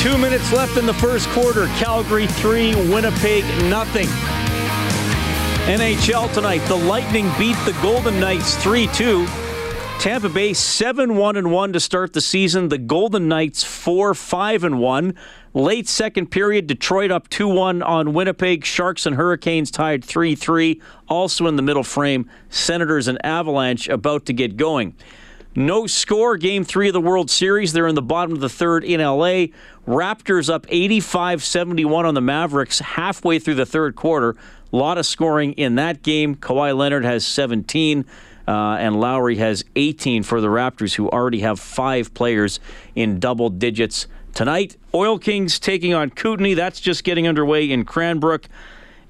Two minutes left in the first quarter. Calgary three, Winnipeg nothing. NHL tonight. The Lightning beat the Golden Knights 3 2. Tampa Bay 7 1 and 1 to start the season. The Golden Knights 4 5 and 1. Late second period, Detroit up 2 1 on Winnipeg. Sharks and Hurricanes tied 3 3. Also in the middle frame, Senators and Avalanche about to get going. No score, game three of the World Series. They're in the bottom of the third in LA. Raptors up 85 71 on the Mavericks halfway through the third quarter. A lot of scoring in that game. Kawhi Leonard has 17, uh, and Lowry has 18 for the Raptors, who already have five players in double digits tonight. Oil Kings taking on Kootenay. That's just getting underway in Cranbrook.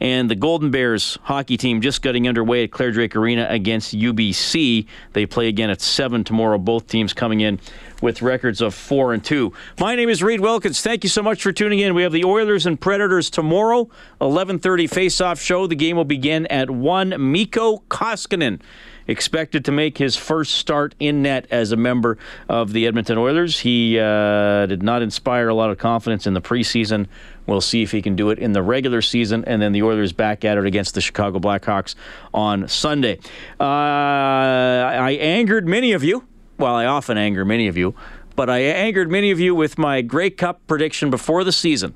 And the Golden Bears hockey team just getting underway at Clare Drake Arena against UBC. They play again at 7 tomorrow. Both teams coming in with records of 4 and 2. My name is Reed Wilkins. Thank you so much for tuning in. We have the Oilers and Predators tomorrow, 11:30 face-off show. The game will begin at 1 Mikko Koskinen expected to make his first start in net as a member of the Edmonton Oilers. He uh, did not inspire a lot of confidence in the preseason. We'll see if he can do it in the regular season, and then the Oilers back at it against the Chicago Blackhawks on Sunday. Uh, I angered many of you. Well, I often anger many of you, but I angered many of you with my Grey Cup prediction before the season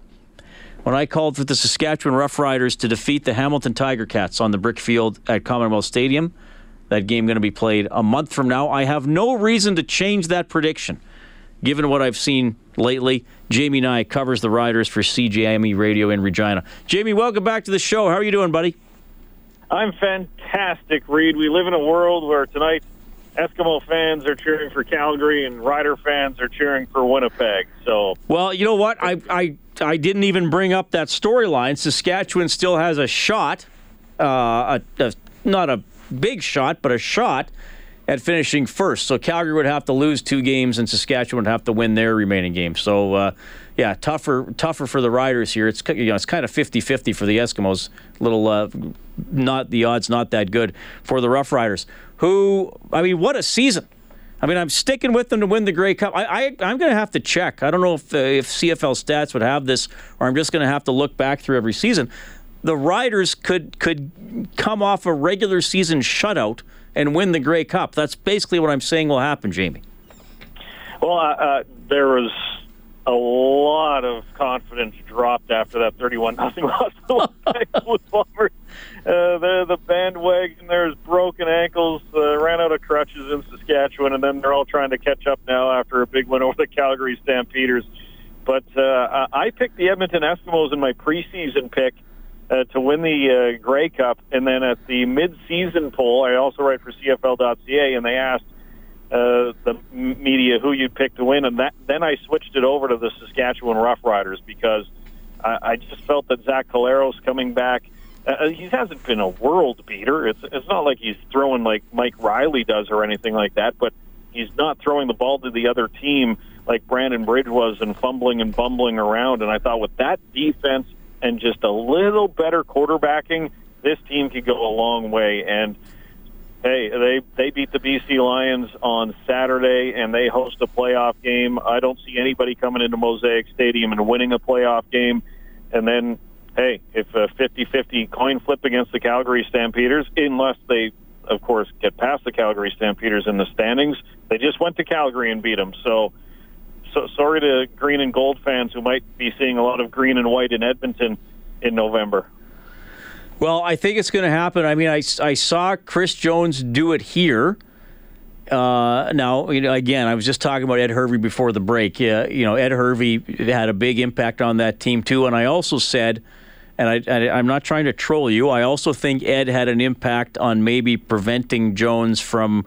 when I called for the Saskatchewan Roughriders to defeat the Hamilton Tiger Cats on the brick field at Commonwealth Stadium. That game going to be played a month from now. I have no reason to change that prediction, given what I've seen lately. Jamie Nye covers the Riders for CJME Radio in Regina. Jamie, welcome back to the show. How are you doing, buddy? I'm fantastic, Reed. We live in a world where tonight Eskimo fans are cheering for Calgary and Rider fans are cheering for Winnipeg. So, well, you know what? I I I didn't even bring up that storyline. Saskatchewan still has a shot, uh, a, a, not a big shot, but a shot at finishing first. So Calgary would have to lose two games, and Saskatchewan would have to win their remaining games. So, uh, yeah, tougher tougher for the Riders here. It's you know it's kind of 50-50 for the Eskimos. Little uh, not the odds not that good for the Rough Riders. Who I mean, what a season! I mean, I'm sticking with them to win the Grey Cup. I, I am going to have to check. I don't know if uh, if CFL stats would have this, or I'm just going to have to look back through every season. The Riders could could come off a regular season shutout and win the Grey Cup. That's basically what I'm saying will happen, Jamie. Well, uh, uh, there was a lot of confidence dropped after that 31 nothing loss to the Bombers. Uh, the the bandwagon there's broken ankles, uh, ran out of crutches in Saskatchewan, and then they're all trying to catch up now after a big win over the Calgary Stampeders. But uh, I picked the Edmonton Eskimos in my preseason pick uh, to win the uh, Grey Cup, and then at the mid-season poll, I also write for CFL.ca, and they asked uh, the media who you'd pick to win, and that then I switched it over to the Saskatchewan Roughriders because I, I just felt that Zach Collaros coming back. Uh, he hasn't been a world beater. It's it's not like he's throwing like Mike Reilly does or anything like that, but he's not throwing the ball to the other team like Brandon Bridge was and fumbling and bumbling around. And I thought with that defense and just a little better quarterbacking, this team could go a long way. And hey, they they beat the BC Lions on Saturday, and they host a playoff game. I don't see anybody coming into Mosaic Stadium and winning a playoff game. And then, hey, if a 50-50 coin flip against the Calgary Stampeders, unless they, of course, get past the Calgary Stampeders in the standings, they just went to Calgary and beat them. So so sorry to green and gold fans who might be seeing a lot of green and white in Edmonton in November. Well, I think it's going to happen. I mean, I, I saw Chris Jones do it here. Uh, now, you know, again, I was just talking about Ed Hervey before the break. Yeah, you know, Ed Hervey had a big impact on that team too. And I also said, and I, I, I'm not trying to troll you. I also think Ed had an impact on maybe preventing Jones from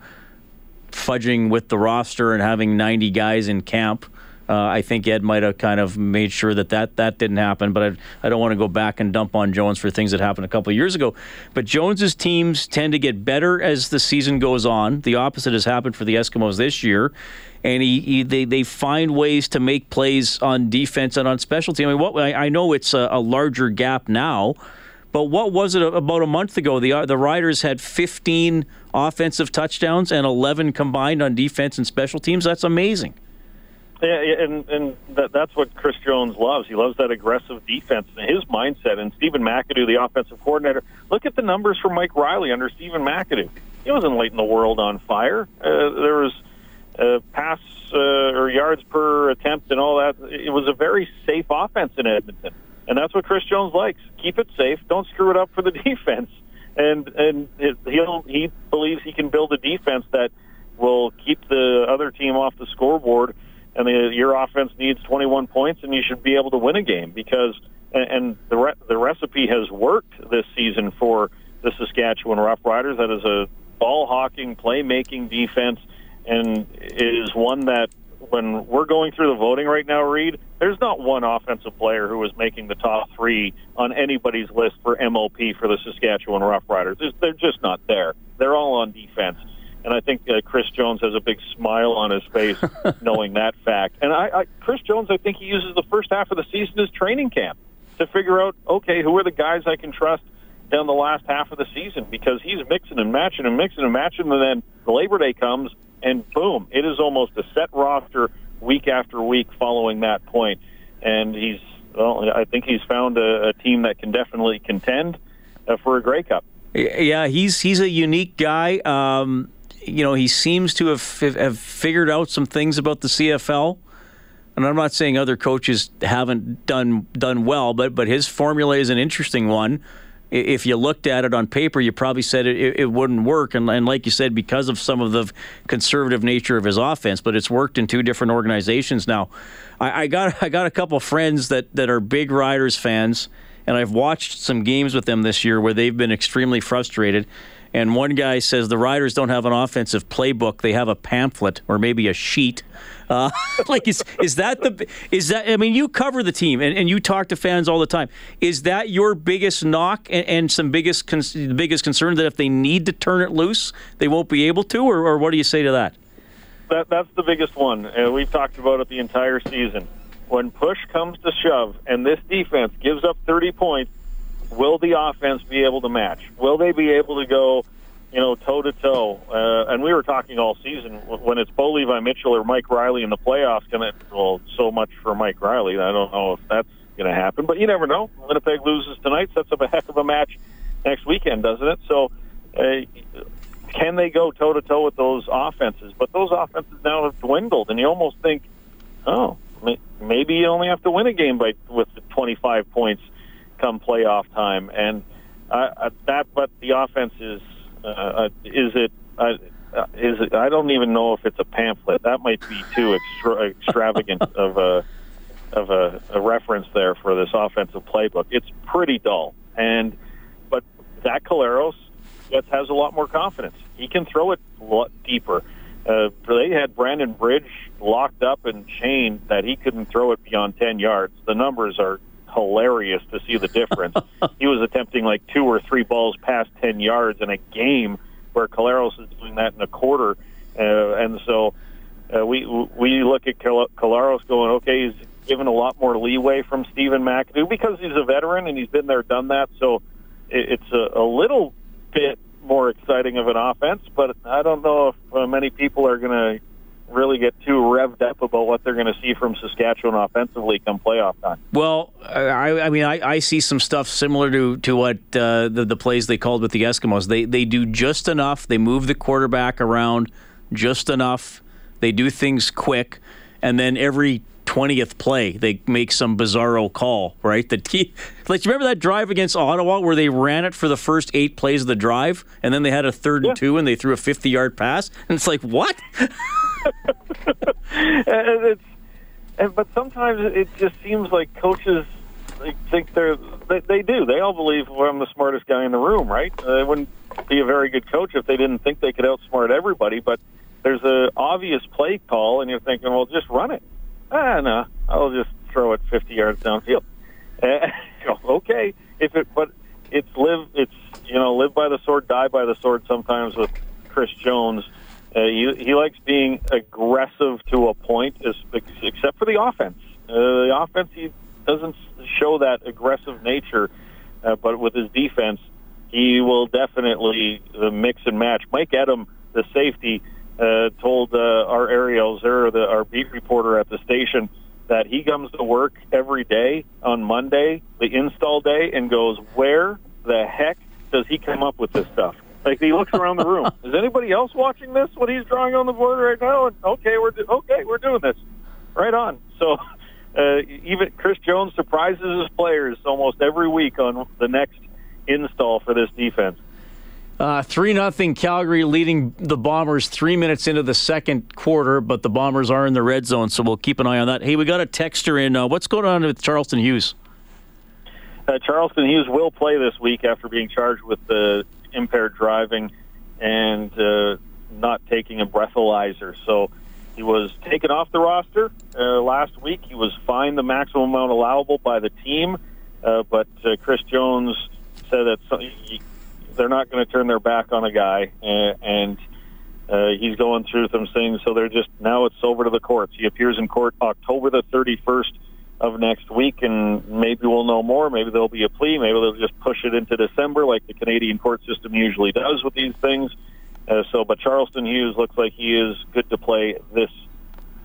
fudging with the roster and having 90 guys in camp. Uh, I think Ed might have kind of made sure that that, that didn't happen, but I, I don't want to go back and dump on Jones for things that happened a couple of years ago. But Jones's teams tend to get better as the season goes on. The opposite has happened for the Eskimos this year, and he, he they they find ways to make plays on defense and on special team. I mean, what I, I know it's a, a larger gap now. But what was it about a month ago? The the Riders had 15 offensive touchdowns and 11 combined on defense and special teams. That's amazing. Yeah, and and that, that's what Chris Jones loves. He loves that aggressive defense and his mindset. And Stephen McAdoo, the offensive coordinator, look at the numbers for Mike Reilly under Stephen McAdoo. He wasn't lighting the world on fire. Uh, there was uh, pass uh, or yards per attempt and all that. It was a very safe offense in Edmonton, and that's what Chris Jones likes. Keep it safe. Don't screw it up for the defense. And and he'll he believes he can build a defense that will keep the other team off the scoreboard and the, your offense needs 21 points, and you should be able to win a game because and the re- the recipe has worked this season for the Saskatchewan Roughriders. That is a ball hawking, playmaking defense, and is one that when we're going through the voting right now, Reed, there's not one offensive player who is making the top three on anybody's list for MOP for the Saskatchewan Roughriders. They're just not there. They're all on defense. And I think uh, Chris Jones has a big smile on his face knowing that fact. And I, I, Chris Jones, I think he uses the first half of the season as training camp to figure out, okay, who are the guys I can trust down the last half of the season because he's mixing and matching and mixing and matching. And then Labor Day comes, and boom, it is almost a set roster week after week following that point. And he's, well, I think he's found a, a team that can definitely contend uh, for a Grey Cup. Yeah, he's he's a unique guy. Um, you know, he seems to have, have figured out some things about the CFL. And I'm not saying other coaches haven't done done well, but but his formula is an interesting one. If you looked at it on paper, you probably said it, it wouldn't work, and, and like you said, because of some of the conservative nature of his offense. But it's worked in two different organizations now. I, I got I got a couple friends that that are big Riders fans, and I've watched some games with them this year where they've been extremely frustrated and one guy says the Riders don't have an offensive playbook; they have a pamphlet or maybe a sheet. Uh, like is is that the is that? I mean, you cover the team and, and you talk to fans all the time. Is that your biggest knock and, and some biggest con- biggest concern that if they need to turn it loose, they won't be able to, or, or what do you say to that? That that's the biggest one, and we've talked about it the entire season. When push comes to shove, and this defense gives up 30 points, will the offense be able to match? Will they be able to go, you know, toe to toe? And we were talking all season when it's Bo Levi Mitchell or Mike Reilly in the playoffs. Going to well, so much for Mike Reilly. I don't know if that's going to happen, but you never know. Winnipeg loses tonight, sets up a heck of a match next weekend, doesn't it? So. Uh, can they go toe to toe with those offenses? But those offenses now have dwindled, and you almost think, oh, maybe you only have to win a game by with 25 points come playoff time. And uh, that, but the offense is uh, uh, is it uh, uh, is it? I don't even know if it's a pamphlet. That might be too extra, extravagant of a of a, a reference there for this offensive playbook. It's pretty dull. And but Zach Collaros has a lot more confidence. He can throw it a lot deeper. Uh, they had Brandon Bridge locked up and chained that he couldn't throw it beyond 10 yards. The numbers are hilarious to see the difference. he was attempting like two or three balls past 10 yards in a game where Collaros is doing that in a quarter. Uh, and so uh, we we look at Collaros going, okay, he's given a lot more leeway from Stephen McAdoo because he's a veteran and he's been there, done that. So it, it's a, a little bit more exciting of an offense, but I don't know if uh, many people are going to really get too revved up about what they're going to see from Saskatchewan offensively come playoff time. Well, I, I mean, I, I, see some stuff similar to to what uh, the the plays they called with the Eskimos. They they do just enough. They move the quarterback around just enough. They do things quick. and then every 20th play, they make some bizarro call, right? The t- like, you remember that drive against Ottawa where they ran it for the first eight plays of the drive, and then they had a third Yeah. and two, and they threw a 50 yard pass? And it's like, what? And it's, and, but sometimes it just seems like coaches they think they're they, they do. They all believe well, I'm the smartest guy in the room, right? Uh, they wouldn't be a very good coach if they didn't think they could outsmart everybody. But there's a obvious play call, and you're thinking, well, just run it. Ah, no, I'll just throw it 50 yards downfield. Okay, if it, but it's live. It's you know live by the sword, die by the sword. Sometimes with Chris Jones. Uh, he, he likes being aggressive to a point, except for the offense. Uh, the offense, he doesn't show that aggressive nature, uh, but with his defense, he will definitely uh, mix and match. Mike Edem, the safety, uh, told uh, our Arielle Zerr, the, our beat reporter at the station, that he comes to work every day on Monday, the install day, and goes, "Where the heck does he come up with this stuff?" Like he looks around the room. Is anybody else watching this? What he's drawing on the board right now? And okay, we're do- okay, we're doing this. Right on. So uh, even Chris Jones surprises his players almost every week on the next install for this defense. Uh, 3 nothing Calgary leading the Bombers three minutes into the second quarter, but the Bombers are in the red zone, so we'll keep an eye on that. Hey, we got a texter in. Uh, what's going on with Charleston Hughes? Uh, Charleston Hughes will play this week after being charged with uh, impaired driving and uh, not taking a breathalyzer. So he was taken off the roster uh, last week. He was fined the maximum amount allowable by the team, uh, but uh, Chris Jones said that so- he, they're not going to turn their back on a guy, uh, and uh, he's going through some things. So they're just now it's over to the courts. He appears in court October the 31st of next week, and maybe we'll know more. Maybe there'll be a plea. Maybe they'll just push it into December, like the Canadian court system usually does with these things. Uh, so, but Charleston Hughes looks like he is good to play this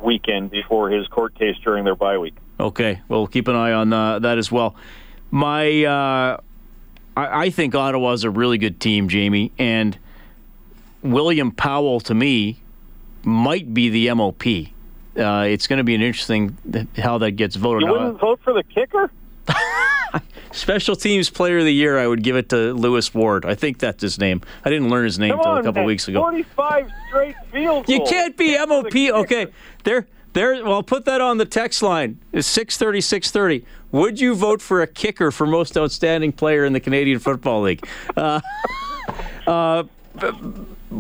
weekend before his court case during their bye week. Okay, we'll keep an eye on uh, that as well. My, uh, I, I think Ottawa's a really good team, Jamie, and William Powell to me might be the MOP. Uh, it's going to be an interesting th- how that gets voted. You Now, wouldn't vote for the kicker? Special teams player of the year, I would give it to Lewis Ward. I think that's his name. I didn't learn his name until a couple man. weeks ago. 45 straight field You can't be Get to the MOP. Okay, there, there. Well, put that on the text line. It's six thirty, six thirty. Would you vote for a kicker for most outstanding player in the Canadian Football League? Uh, uh, but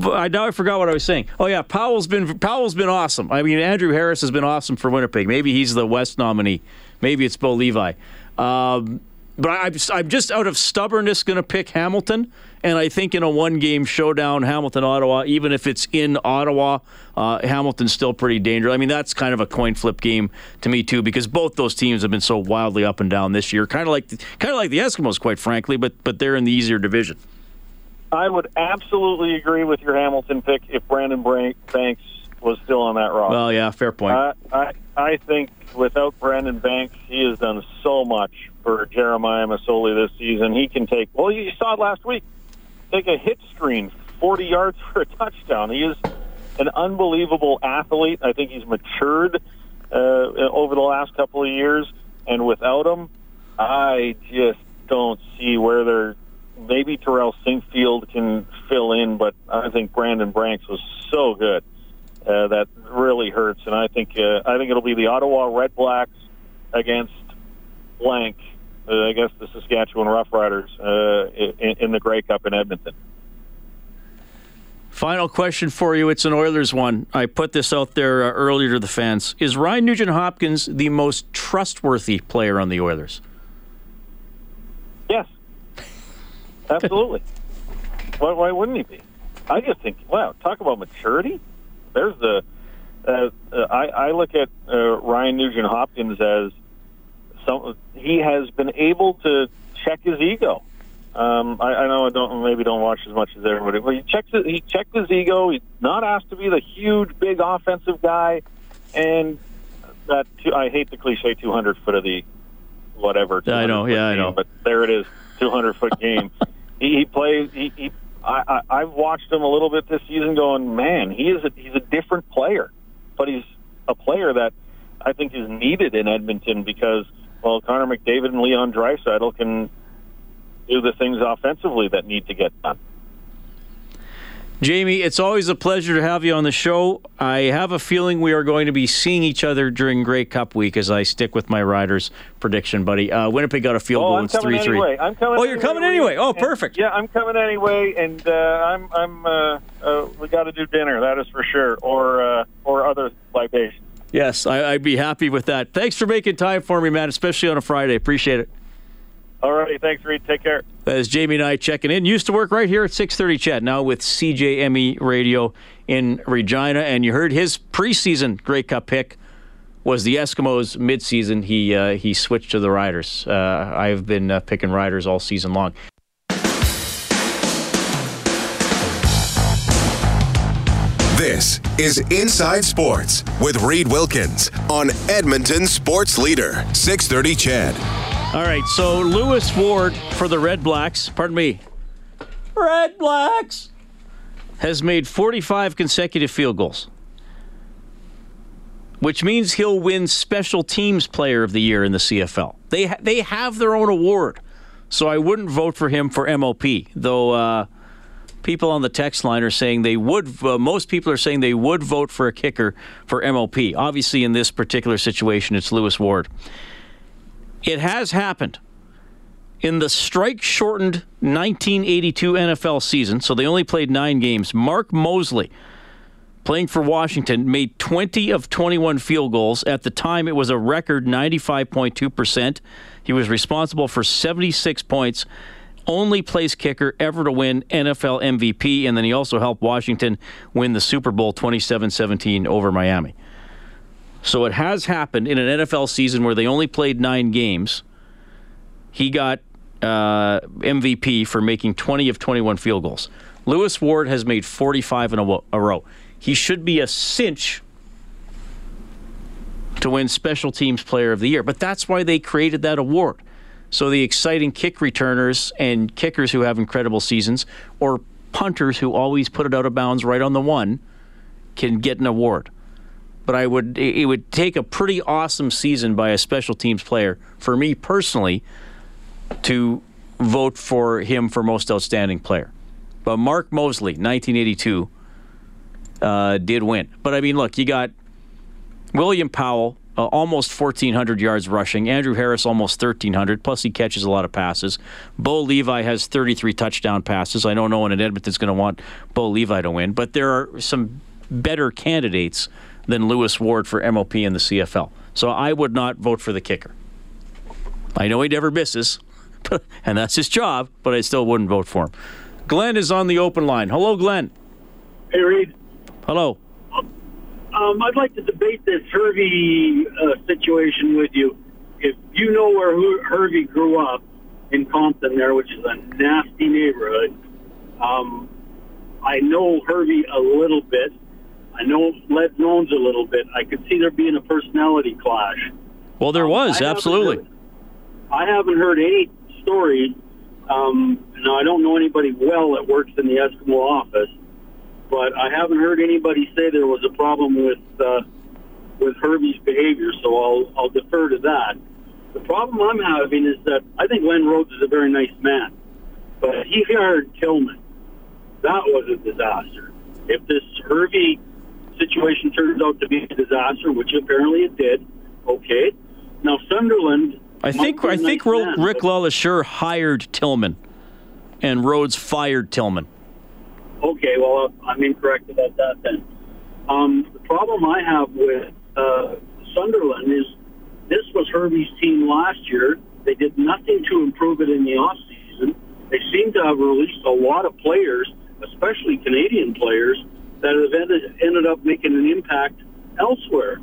I now I forgot what I was saying. Oh yeah, Powell's been Powell's been awesome. I mean, Andrew Harris has been awesome for Winnipeg. Maybe he's the West nominee. Maybe it's Bo Levi. Um, but I'm just, I'm just out of stubbornness going to pick Hamilton, and I think in a one-game showdown, Hamilton Ottawa, even if it's in Ottawa, uh, Hamilton's still pretty dangerous. I mean, that's kind of a coin flip game to me too, because both those teams have been so wildly up and down this year. Kind of like kind of like the Eskimos, quite frankly, but but they're in the easier division. I would absolutely agree with your Hamilton pick if Brandon Banks was still on that roster. Well, yeah, fair point. I, I I think without Brandon Banks, he has done so much for Jeremiah Masoli this season. He can take. Well, you saw it last week. Take a hit screen, forty yards for a touchdown. He is an unbelievable athlete. I think he's matured uh, over the last couple of years, and without him, I just don't see where they're. Maybe Terrell Sinkfield can fill in, but I think Brandon Banks was so good uh, that really hurts. And I think uh, I think it'll be the Ottawa Red Blacks against blank. Uh, I guess the Saskatchewan Roughriders uh, in, in the Grey Cup in Edmonton. Final question for you. It's an Oilers one. I put this out there uh, earlier to the fans. Is Ryan Nugent Hopkins the most trustworthy player on the Oilers? Yes, absolutely. why, why wouldn't he be? I just think, wow, talk about maturity. There's the. Uh, uh, I, I look at uh, Ryan Nugent Hopkins as some. He has been able to check his ego. Um, I, I know I don't maybe don't watch as much as everybody, but he checks it, he checked his ego. He's not asked to be the huge, big offensive guy, and that I hate the cliche 200 foot of the whatever. I know, yeah, I know. but there it is, 200 foot game. he, he plays. He, he I, I, I've watched him a little bit this season, going, man, he is a, he's a different player, but he's a player that I think is needed in Edmonton because well, Connor McDavid and Leon Draisaitl can do the things offensively that need to get done. Jamie, it's always a pleasure to have you on the show. I have a feeling we are going to be seeing each other during Grey Cup week as I stick with my Riders prediction, buddy. Uh, Winnipeg got a field oh, goal. I'm it's three anyway. three. I'm coming. Oh, you're anyway. coming anyway. Oh, perfect. And, yeah, I'm coming anyway, and uh, I'm I'm uh, uh, we got to do dinner. That is for sure, or uh, or other libations. Yes, I, I'd be happy with that. Thanks for making time for me, man, especially on a Friday. Appreciate it. All righty, thanks, Reed. Take care. That is Jamie and I checking in. Used to work right here at 6:30 CHED, now with CJME Radio in Regina, and you heard his preseason Grey Cup pick was the Eskimos. Midseason, he uh, he switched to the Riders. Uh, I've been uh, picking Riders all season long. This is Inside Sports with Reed Wilkins on Edmonton Sports Leader 630 CHED. All right, so Lewis Ward for the Red Blacks, pardon me, Red Blacks, has made 45 consecutive field goals, which means he'll win Special Teams Player of the Year in the CFL. They ha- they have their own award, so I wouldn't vote for him for MOP, though. Uh, people on the text line are saying they would. Uh, most people are saying they would vote for a kicker for MOP. Obviously, in this particular situation, it's Lewis Ward. It has happened in the strike shortened 1982 NFL season, so they only played nine games. Mark Moseley, playing for Washington, made 20 of 21 field goals. At the time, it was a record 95.2%. He was responsible for 76 points. Only place kicker ever to win NFL MVP, and then he also helped Washington win the Super Bowl 27 17 over Miami. So it has happened in an NFL season where they only played nine games. He got uh, MVP for making 20 of 21 field goals. Lewis Ward has made 45 in a, a row. He should be a cinch to win Special Teams Player of the Year, but that's why they created that award. So the exciting kick returners and kickers who have incredible seasons, or punters who always put it out of bounds right on the one, can get an award but I would it would take a pretty awesome season by a special teams player for me personally to vote for him for most outstanding player. But Mark Moseley, 1982, uh, did win. But I mean, look, you got William Powell. Uh, almost 1,400 yards rushing. Andrew Harris almost 1,300. Plus, he catches a lot of passes. Bo Levi has 33 touchdown passes. I don't know no one in Edmonton's going to want Bo Levi to win, but there are some better candidates than Lewis Ward for MOP in the CFL. So I would not vote for the kicker. I know he never misses, and that's his job, but I still wouldn't vote for him. Glenn is on the open line. Hello, Glenn. Hey, Reed. Hello. Um, I'd like to debate this Hervey uh, situation with you. If you know where Hervey grew up in Compton, there, which is a nasty neighborhood, um, I know Hervey a little bit. I know Len Rhodes a little bit. I could see there being a personality clash. Well, there was, I haven't absolutely. heard- I haven't heard any story. Um, now, I don't know anybody well that works in the Eskimo office, but I haven't heard anybody say there was a problem with uh, with Hervey's behavior. So I'll I'll defer to that. The problem I'm having is that I think Len Rhodes is a very nice man, but he hired Tillman. That was a disaster. If this Hervey situation turns out to be a disaster, which apparently it did, okay. Now Sunderland. I think I think nice Rick LeLacheur hired Tillman, and Rhodes fired Tillman. Okay, well, I'm incorrect about that then. Um, the problem I have with uh, Sunderland is this was Hervey's team last year. They did nothing to improve it in the off season. They seem to have released a lot of players, especially Canadian players, that event ended, ended up making an impact elsewhere.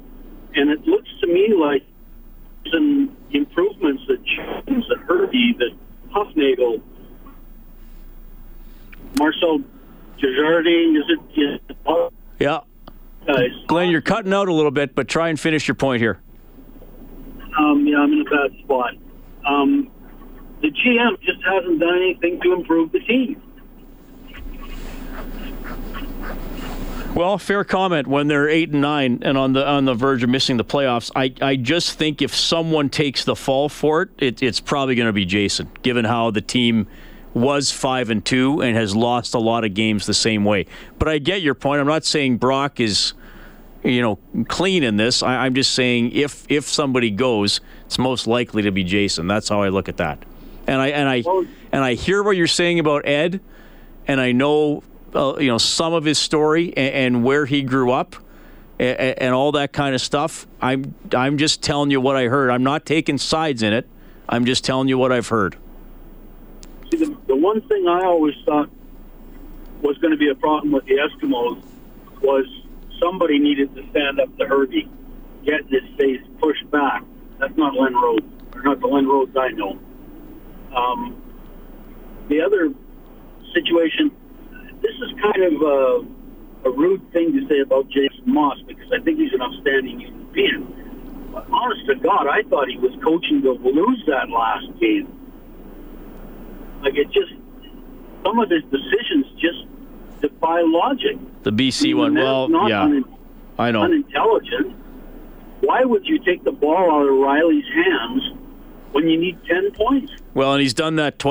And it looks to me like some improvements that Jones, that Hervey, that Hufnagel, Marcel Desjardins, is it? Yeah, Yeah, guys. Glenn, you're cutting out a little bit, but try and finish your point here. Um, yeah, I'm in a bad spot. Um, the GM just hasn't done anything to improve the team. Well, fair comment. When they're eight and nine and on the on the verge of missing the playoffs, I, I just think if someone takes the fall for it, it it's probably going to be Jason, given how the team was five and two and has lost a lot of games the same way. But I get your point. I'm not saying Brock is, you know, clean in this. I, I'm just saying if if somebody goes, it's most likely to be Jason. That's how I look at that. And I and I and I hear what you're saying about Ed, and I know uh, you know some of his story and, and where he grew up. And, and all that kind of stuff. I'm I'm just telling you what I heard. I'm not taking sides in it. I'm just telling you what I've heard. The, the one thing I always thought was going to be a problem with the Eskimos was somebody needed to stand up to Hervey, get in his face, push back. That's not Len Rhodes, or not the Len Rhodes I know. Um, the other situation, this is kind of a, a rude thing to say about Jason Maas because I think he's an outstanding European. But honest to God, I thought he was coaching to lose that last game. Like it just, some of his decisions just defy logic. The BC one, well, yeah, unin- I know. unintelligent. Why would you take the ball out of Reilly's hands when you need 10 points? Well, and he's done that twice.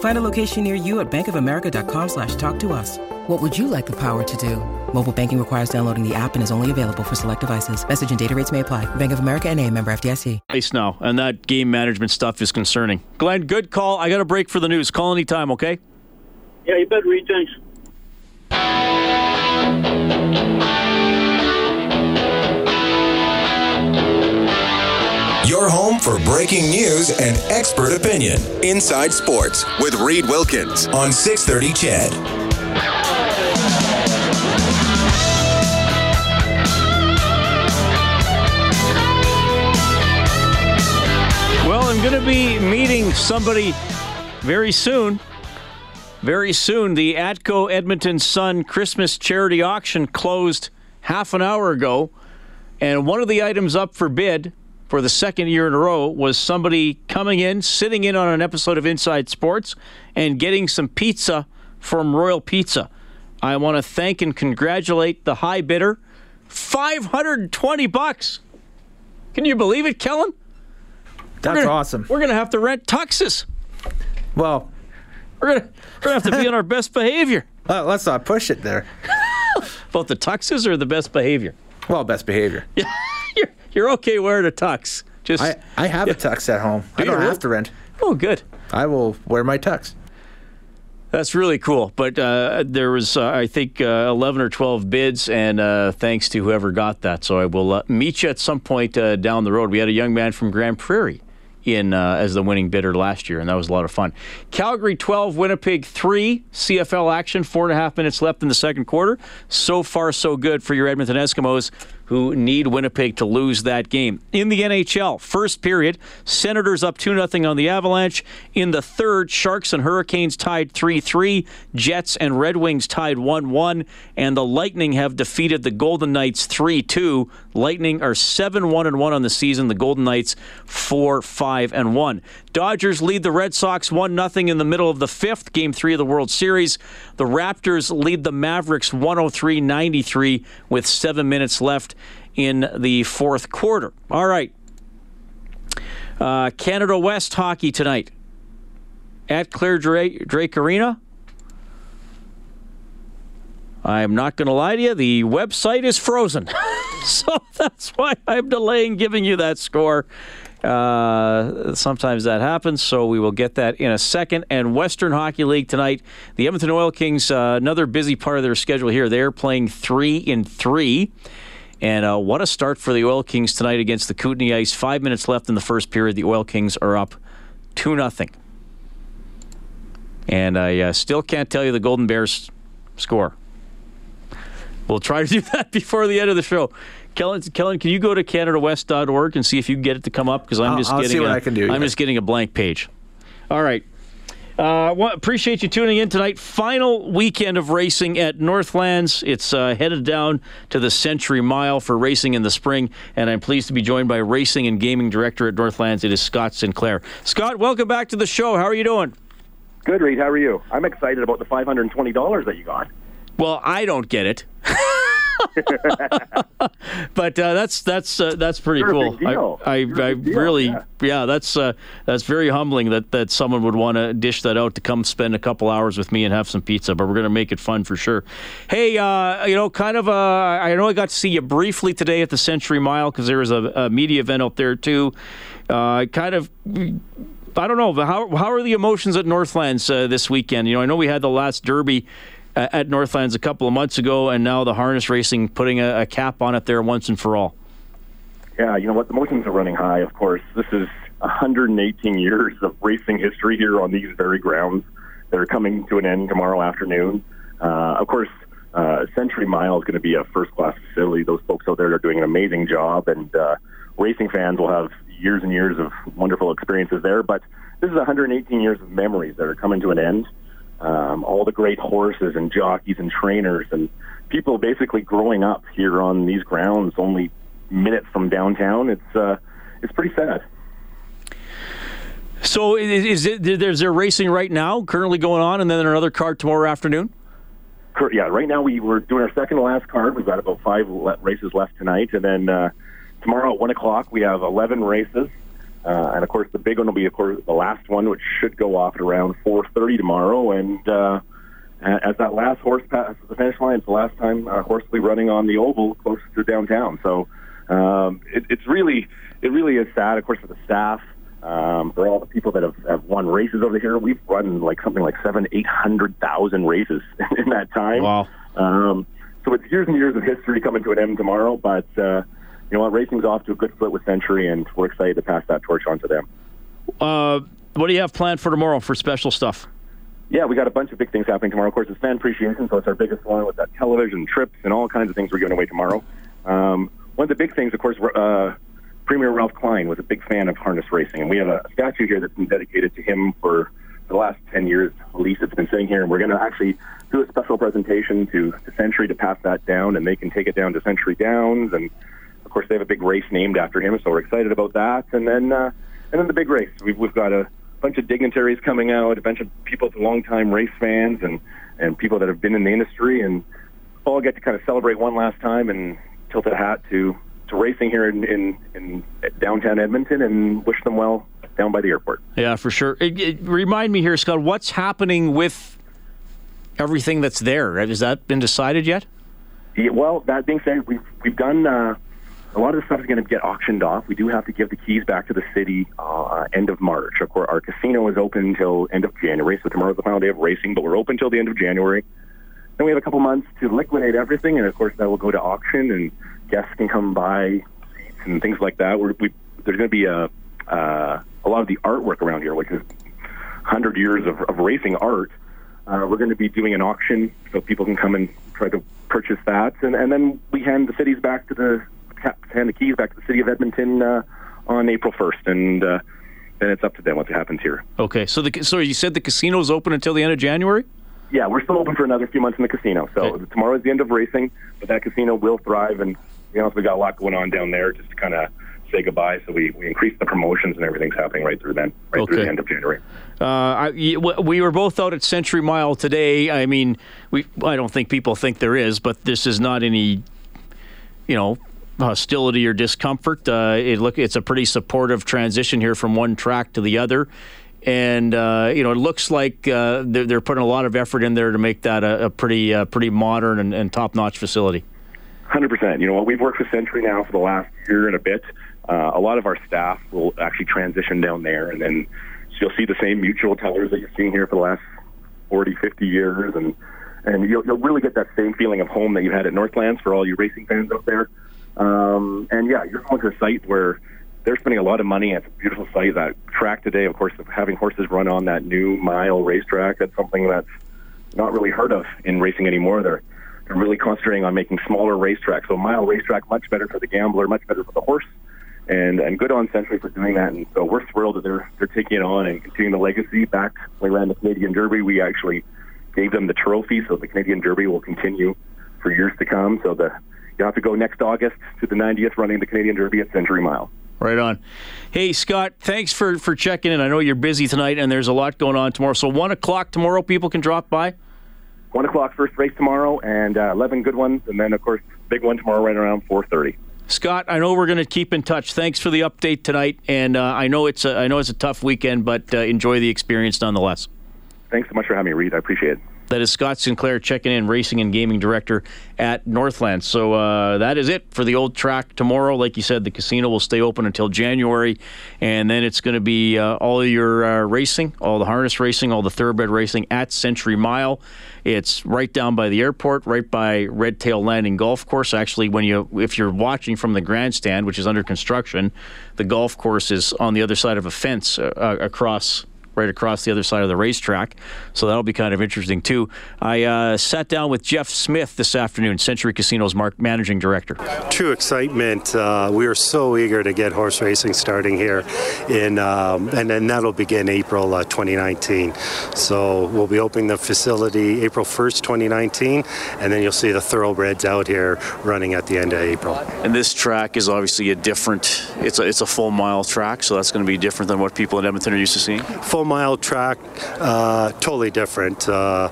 Find a location near you at bankofamerica.com slash talk to us. What would you like the power to do? Mobile banking requires downloading the app and is only available for select devices. Message and data rates may apply. Bank of America and a member FDIC. Ice now, and that game management stuff is concerning. Glenn, good call. I got a break for the news. Call anytime, okay? Yeah, you bet, Reed. Thanks. Your home for breaking news and expert opinion. Inside Sports with Reed Wilkins on 630 CHED. Well, I'm going to be meeting somebody very soon. Very soon. The Atco Edmonton Sun Christmas charity auction closed half an hour ago, and one of the items up for bid for the second year in a row was somebody coming in, sitting in on an episode of Inside Sports, and getting some pizza from Royal Pizza. I want to thank and congratulate the high bidder. 520 bucks. Can you believe it, Kellen? That's We're gonna- awesome. We're going to have to rent tuxes. Well, We're gonna, we're gonna have to be on our best behavior. uh, let's not push it there. Both the tuxes or the best behavior? Well, best behavior. You're, you're okay wearing a tux. Just I, I have a tux at home. I don't have to rent. oh, good. I will wear my tux. That's really cool. But uh, there was, uh, I think, uh, 11 or 12 bids, and uh, thanks to whoever got that. So I will uh, meet you at some point uh, down the road. We had a young man from Grande Prairie in uh, as the winning bidder last year, and that was a lot of fun. Calgary 12, Winnipeg 3, CFL action, four and a half minutes left in the second quarter. So far, so good for your Edmonton Eskimos who need Winnipeg to lose that game. In the NHL, first period, Senators up 2 0 on the Avalanche. In the third, Sharks and Hurricanes tied 3 3. Jets and Red Wings tied 1 1. And the Lightning have defeated the Golden Knights 3 2. Lightning are 7 1 1 on the season. The Golden Knights 4 5 and 1. Dodgers lead the Red Sox 1 0 in the middle of the fifth, game three of the World Series. The Raptors lead the Mavericks 103 93 with seven minutes left in the fourth quarter. All right. Uh, Canada West hockey tonight at Clare Drake, Drake Arena. I'm not going to lie to you, the website is frozen. so that's why I'm delaying giving you that score. Uh, sometimes that happens, so we will get that in a second. And Western Hockey League tonight, the Edmonton Oil Kings, uh, another busy part of their schedule here. They're playing three in three. And uh, what a start for the Oil Kings tonight against the Kootenay Ice. Five minutes left in the first period. The Oil Kings are up 2 nothing. And I uh, still can't tell you the Golden Bears score. We'll try to do that before the end of the show. Kellen, Kellen, can you go to CanadaWest.org and see if you can get it to come up? Because I'm I'll- just I'll getting see what a, I can do, I'm yeah. just getting a blank page. All right. Uh, well, appreciate you tuning in tonight. Final weekend of racing at Northlands. It's uh, headed down to the Century Mile for racing in the spring, and I'm pleased to be joined by racing and gaming director at Northlands. It is Scott Sinclair. Scott, welcome back to the show. How are you doing? Good, Reed. How are you? I'm excited about the $520 that you got. Well, I don't get it. but uh, that's that's uh, that's pretty You're cool. I I, I really yeah. yeah. that's uh, that's very humbling that that someone would want to dish that out to come spend a couple hours with me and have some pizza. But we're gonna make it fun for sure. Hey, uh, you know, kind of uh, I know I got to see you briefly today at the Century Mile because there was a, a media event out there too. Uh, kind of. I don't know. but How how are the emotions at Northlands uh, this weekend? You know, I know we had the last Derby at Northlands a couple of months ago, and now the harness racing putting a, a cap on it there once and for all. Yeah, you know what? The emotions are running high, of course. This is 118 years of racing history here on these very grounds that are coming to an end tomorrow afternoon. Uh, of course, uh, Century Mile is going to be a first class facility. Those folks out there are doing an amazing job, and uh, racing fans will have years and years of wonderful experiences there. But this is 118 years of memories that are coming to an end. Um, all the great horses and jockeys and trainers and people basically growing up here on these grounds only minutes from downtown. It's uh, it's pretty sad. So is, is it there's there racing right now currently going on, and then another card tomorrow afternoon? Cur- Yeah, right now we we're doing our second to last card. We've got about five races left tonight, and then uh, tomorrow at one o'clock we have eleven races. Uh, and of course, the big one will be, of course, the last one, which should go off at around 4:30 tomorrow. And uh, as that last horse passes the finish line, it's the last time a horse will be running on the oval close to downtown. So um, it, it's really, it really is sad, of course, for the staff, um, for all the people that have, have won races over here. We've run like something like seven, eight hundred thousand races in that time. Wow. Um, so it's years and years of history coming to an end tomorrow, but uh, you know what? Racing's off to a good foot with Century, and we're excited to pass that torch on to them. Uh, what do you have planned for tomorrow for special stuff? Yeah, we got a bunch of big things happening tomorrow. Of course, it's fan appreciation, so it's our biggest one with that television, trips, and all kinds of things we're giving away tomorrow. Um, one of the big things, of course, uh, Premier Ralph Klein was a big fan of harness racing, and we have a statue here that's been dedicated to him for the last 10 years, at least. It's been sitting here, and we're going to actually do a special presentation to, to Century to pass that down, and they can take it down to Century Downs, and of course, they have a big race named after him, so we're excited about that. And then, uh, and then the big race. We've, we've got a bunch of dignitaries coming out, a bunch of people, longtime race fans, and and people that have been in the industry, and all get to kind of celebrate one last time and tilt a hat to to racing here in in, in downtown Edmonton, and wish them well down by the airport. Yeah, for sure. It, it, remind me here, Scott, what's happening with everything that's there? Has that been decided yet? Yeah, well, that being said, we've we've done uh, a lot of the stuff is going to get auctioned off. We do have to give the keys back to the city uh, end of March. Of course, our casino is open until end of January, so tomorrow's the final day of racing, but we're open until the end of January. Then we have a couple months to liquidate everything, and of course that will go to auction, and guests can come seats and things like that. We're, we, there's going to be a uh, a lot of the artwork around here, which is 100 years of, of racing art. Uh, we're going to be doing an auction so people can come and try to purchase that, and, and then we hand the cities back to the hand the keys back to the city of Edmonton uh, on April 1st, and uh, then it's up to them what happens here. Okay, so the so you said the casino is open until the end of January. Yeah, we're still open for another few months in the casino. So Okay. tomorrow is the end of racing, but that casino will thrive, and be honest, we got a lot going on down there just to kind of say goodbye. So we, we increased the promotions and everything's happening right through then, right through the end of January. Uh, I, we were both out at Century Mile today. I mean, we I don't think people think there is, but this is not any, you know, hostility or discomfort. Uh, it look it's a pretty supportive transition here from one track to the other, and uh, you know it looks like uh, they're, they're putting a lot of effort in there to make that a, a pretty uh, pretty modern and, and top notch facility. Hundred percent. You know what? We've worked with Century now for the last year and a bit. Uh, a lot of our staff will actually transition down there, and then you'll see the same mutual tellers that you've seen here for the last 40, 50 years, and and you'll, you'll really get that same feeling of home that you had at Northlands for all you racing fans out there. Um, and yeah, you're going to a site where they're spending a lot of money. It's a beautiful site. That track today, of course, having horses run on that new mile racetrack, that's something that's not really heard of in racing anymore. They're they're really concentrating on making smaller racetracks. So a mile racetrack, much better for the gambler, much better for the horse, and and good on Century for doing that. And so we're thrilled that they're they're taking it on and continuing the legacy. Back when we ran the Canadian Derby, we actually gave them the trophy, so the Canadian Derby will continue for years to come. So the you have to go next August to the 90th running the Canadian Derby at Century Mile. Right on. Hey, Scott, thanks for, for checking in. I know you're busy tonight and there's a lot going on tomorrow. So, 1 o'clock tomorrow, people can drop by? 1 o'clock first race tomorrow and uh, 11 good ones. And then, of course, big one tomorrow right around 4.30. Scott, I know we're going to keep in touch. Thanks for the update tonight, and uh, I know it's a, I know it's a tough weekend, but uh, enjoy the experience nonetheless. Thanks so much for having me, Reed. I appreciate it. That is Scott Sinclair checking in, racing and gaming director at Northland. So uh, that is it for the old track tomorrow. Like you said, the casino will stay open until January, and then it's going to be uh, all your uh, racing, all the harness racing, all the thoroughbred racing at Century Mile. It's right down by the airport, right by Red Tail Landing Golf Course. Actually, when you if you're watching from the grandstand, which is under construction, the golf course is on the other side of a fence uh, across right across the other side of the racetrack. So that'll be kind of interesting too. I uh, sat down with Jeff Smith this afternoon, Century Casinos mark managing director. True excitement. Uh, we are so eager to get horse racing starting here, in um, and then that'll begin April uh, 2019. So we'll be opening the facility April 1st, 2019, and then you'll see the thoroughbreds out here running at the end of April. And this track is obviously a different. It's a it's a full mile track, so that's going to be different than what people in Edmonton are used to seeing. Full mile track, uh, totally different. Uh,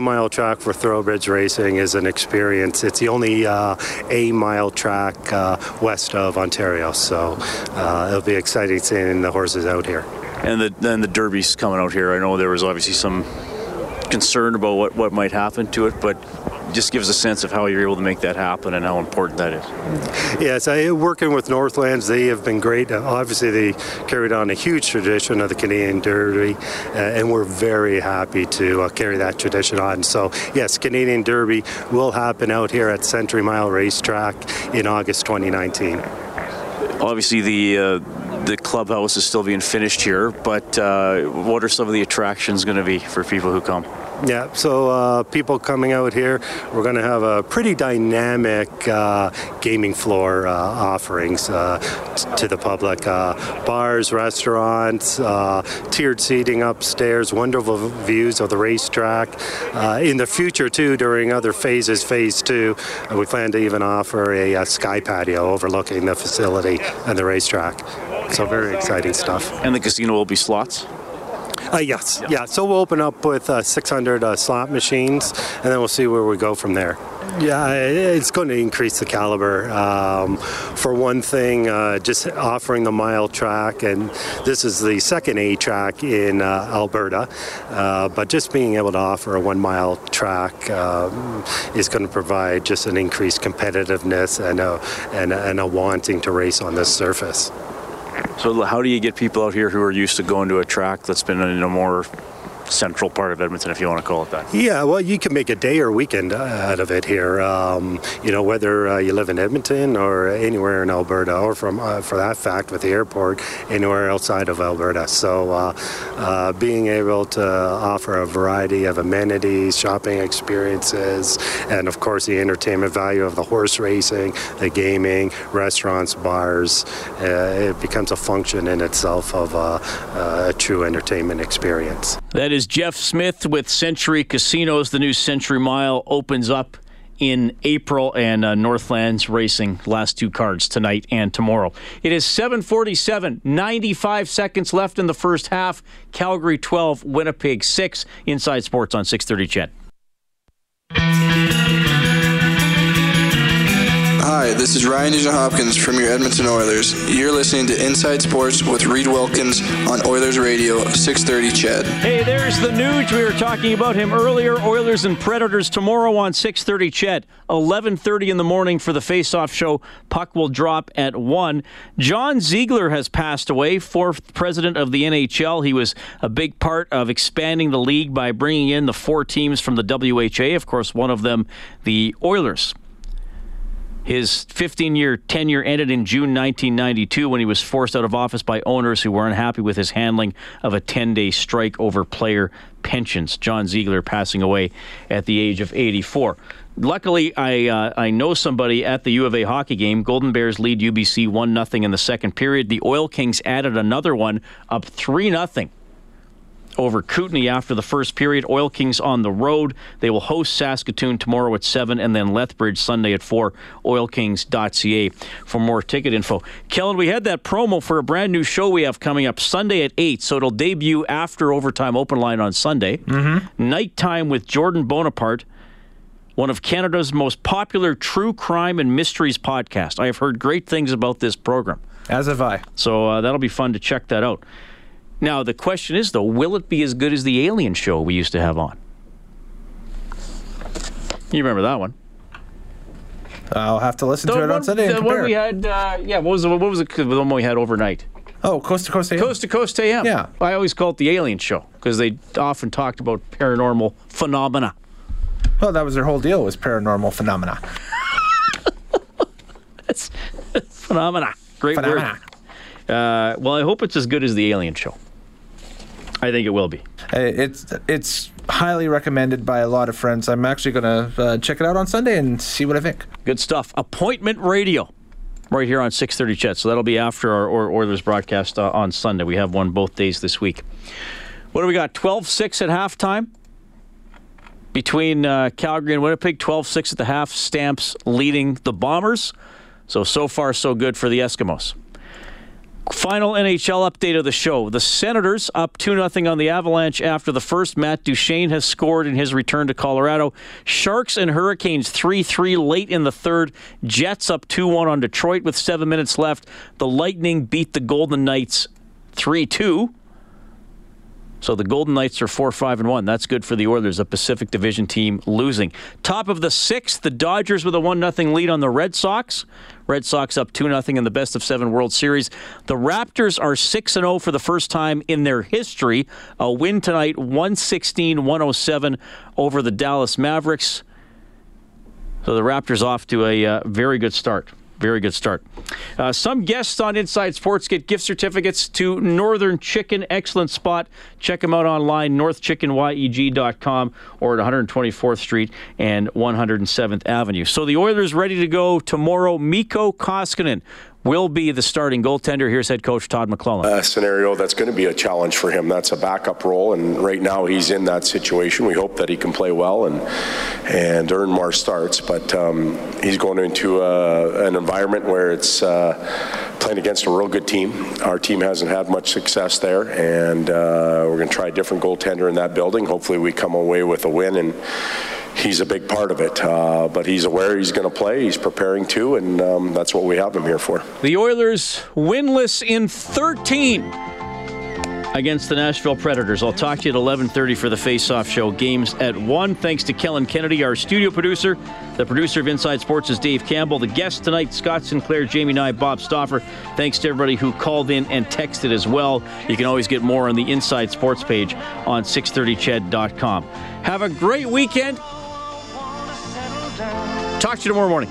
mile track for thoroughbreds racing is an experience. It's the only uh, A mile track uh, west of Ontario, so uh, it'll be exciting seeing the horses out here. And the then the Derby's coming out here. I know there was obviously some concern about what, what might happen to it, but just gives a sense of how you're able to make that happen and how important that is. Yes, I, working with Northlands, they have been great. Uh, obviously, they carried on a huge tradition of the Canadian Derby, uh, and we're very happy to uh, carry that tradition on. So, yes, Canadian Derby will happen out here at Century Mile Racetrack in August 2019. Obviously, the uh, the clubhouse is still being finished here, but uh, what are some of the attractions going to be for people who come? Yeah, so uh, people coming out here, we're going to have a pretty dynamic uh, gaming floor uh, offerings uh, to the public. Uh, bars, restaurants, uh, tiered seating upstairs, wonderful views of the racetrack. in the future, too, during other phases, phase two, we plan to even offer a, a sky patio overlooking the facility and the racetrack. So very exciting stuff. And the casino will be slots? Uh, yes, yeah. So we'll open up with uh, 600 uh, slot machines, and then we'll see where we go from there. Yeah, it's going to increase the caliber. Um, for one thing, uh, just offering the mile track, and this is the second A track in uh, Alberta, uh, but just being able to offer a one mile track um, is going to provide just an increased competitiveness and a, and, a, and a wanting to race on this surface. So, how do you get people out here who are used to going to a track that's been in a more central part of Edmonton, if you want to call it that. Yeah, well, you can make a day or weekend out of it here. Um, you know, whether uh, you live in Edmonton or anywhere in Alberta, or from, uh, for that fact, with the airport, anywhere outside of Alberta. So, uh, uh being able to offer a variety of amenities, shopping experiences, and of course the entertainment value of the horse racing, the gaming, restaurants, bars, uh, it becomes a function in itself of a true entertainment experience. That is Jeff Smith with Century Casinos. The new Century Mile opens up in April and uh, Northlands Racing last two cards tonight and tomorrow. It is 7:47, 95 seconds left in the first half. Calgary 12, Winnipeg 6. Inside Sports on 630 CHED. This is Ryan Nugent Hopkins from your Edmonton Oilers. You're listening to Inside Sports with Reed Wilkins on Oilers Radio, 630 CHED. Hey, there's the news. We were talking about him earlier. Oilers and Predators tomorrow on 630 CHED. 11.30 in the morning for the face-off show. Puck will drop at 1. John Ziegler has passed away, fourth president of the NHL. He was a big part of expanding the league by bringing in the four teams from the WHA. Of course, one of them, the Oilers. His 15 year tenure ended in June 1992 when he was forced out of office by owners who were unhappy with his handling of a 10 day strike over player pensions. John Ziegler passing away at the age of 84. luckily, I uh, I know somebody at the U of A hockey game. Golden Bears lead UBC one nothing in the second period. The Oil Kings added another one, up three nothing over Kootenay after the first period. Oil Kings on the road. They will host Saskatoon tomorrow at 7 and then Lethbridge Sunday at 4. OilKings.ca for more ticket info. Kellen, we had that promo for a brand new show we have coming up Sunday at 8, so it'll debut after Overtime Open Line on Sunday. Mm-hmm. Nighttime with Jordan Bonaparte. One of Canada's most popular true crime and mysteries podcast. I have heard great things about this program. As have I. So uh, that'll be fun to check that out. Now, the question is, though, will it be as good as the Alien show we used to have on? You remember that one? I'll have to listen The to it on Sunday the one we had, uh, yeah, what was, the, what was the, the one we had overnight? oh, Coast to Coast AM. Coast to Coast AM. Yeah. I always call it the Alien show because they often talked about paranormal phenomena. Well, that was their whole deal was paranormal phenomena. It's phenomena. Great Phenomena. word. Uh, well, I hope it's as good as the Alien show. I think it will be. Uh, It's it's highly recommended by a lot of friends. I'm actually going to uh, check it out on Sunday and see what I think. Good stuff. Appointment radio. Right here on 6:30 CHED. So that'll be after our Or- Oilers broadcast uh, on Sunday. We have one both days this week. What do we got? 12-6 at halftime between uh, Calgary and Winnipeg. 12-6 at the half. Stamps leading the Bombers. So so far so good for the Eskimos. Final NHL update of the show. The Senators up 2 0 on the Avalanche after the first. Matt Duchene has scored in his return to Colorado. Sharks and Hurricanes 3 3 late in the third. Jets up 2 1 on Detroit with seven minutes left. The Lightning beat the Golden Knights 3 2. So the Golden Knights are 4 5 and 1. That's good for the Oilers, a Pacific Division team losing. Top of the sixth, the Dodgers with a 1 0 lead on the Red Sox. Red Sox up 2 0 in the best of seven World Series. The Raptors are 6 0 for the first time in their history. A win tonight, 116 107 over the Dallas Mavericks. So the Raptors off to a uh, very good start. Very good start. Uh, some guests on Inside Sports get gift certificates to Northern Chicken. Excellent spot. Check them out online, northchickenyeg.com or at 124th Street and 107th Avenue. So the Oilers ready to go tomorrow. Mikko Koskinen will be the starting goaltender. Here's head coach Todd McLellan. a scenario that's going to be a challenge for him. That's a backup role, and right now he's in that situation. We hope that he can play well and and earn more starts. But um, he's going into a, an environment where it's uh, playing against a real good team. Our team hasn't had much success there, and uh, we're going to try a different goaltender in that building. Hopefully, we come away with a win and. He's a big part of it, uh, but he's aware he's going to play. He's preparing to, and um, that's what we have him here for. The Oilers winless in 13 against the Nashville Predators. I'll talk to you at 11:30 for the face-off show. Games at 1. Thanks to Kellen Kennedy, our studio producer. The producer of Inside Sports is Dave Campbell. The guest tonight, Scott Sinclair, Jamie Nye, Bob Stauffer. Thanks to everybody who called in and texted as well. You can always get more on the Inside Sports page on 630ched.com. Have a great weekend. Talk to you tomorrow morning.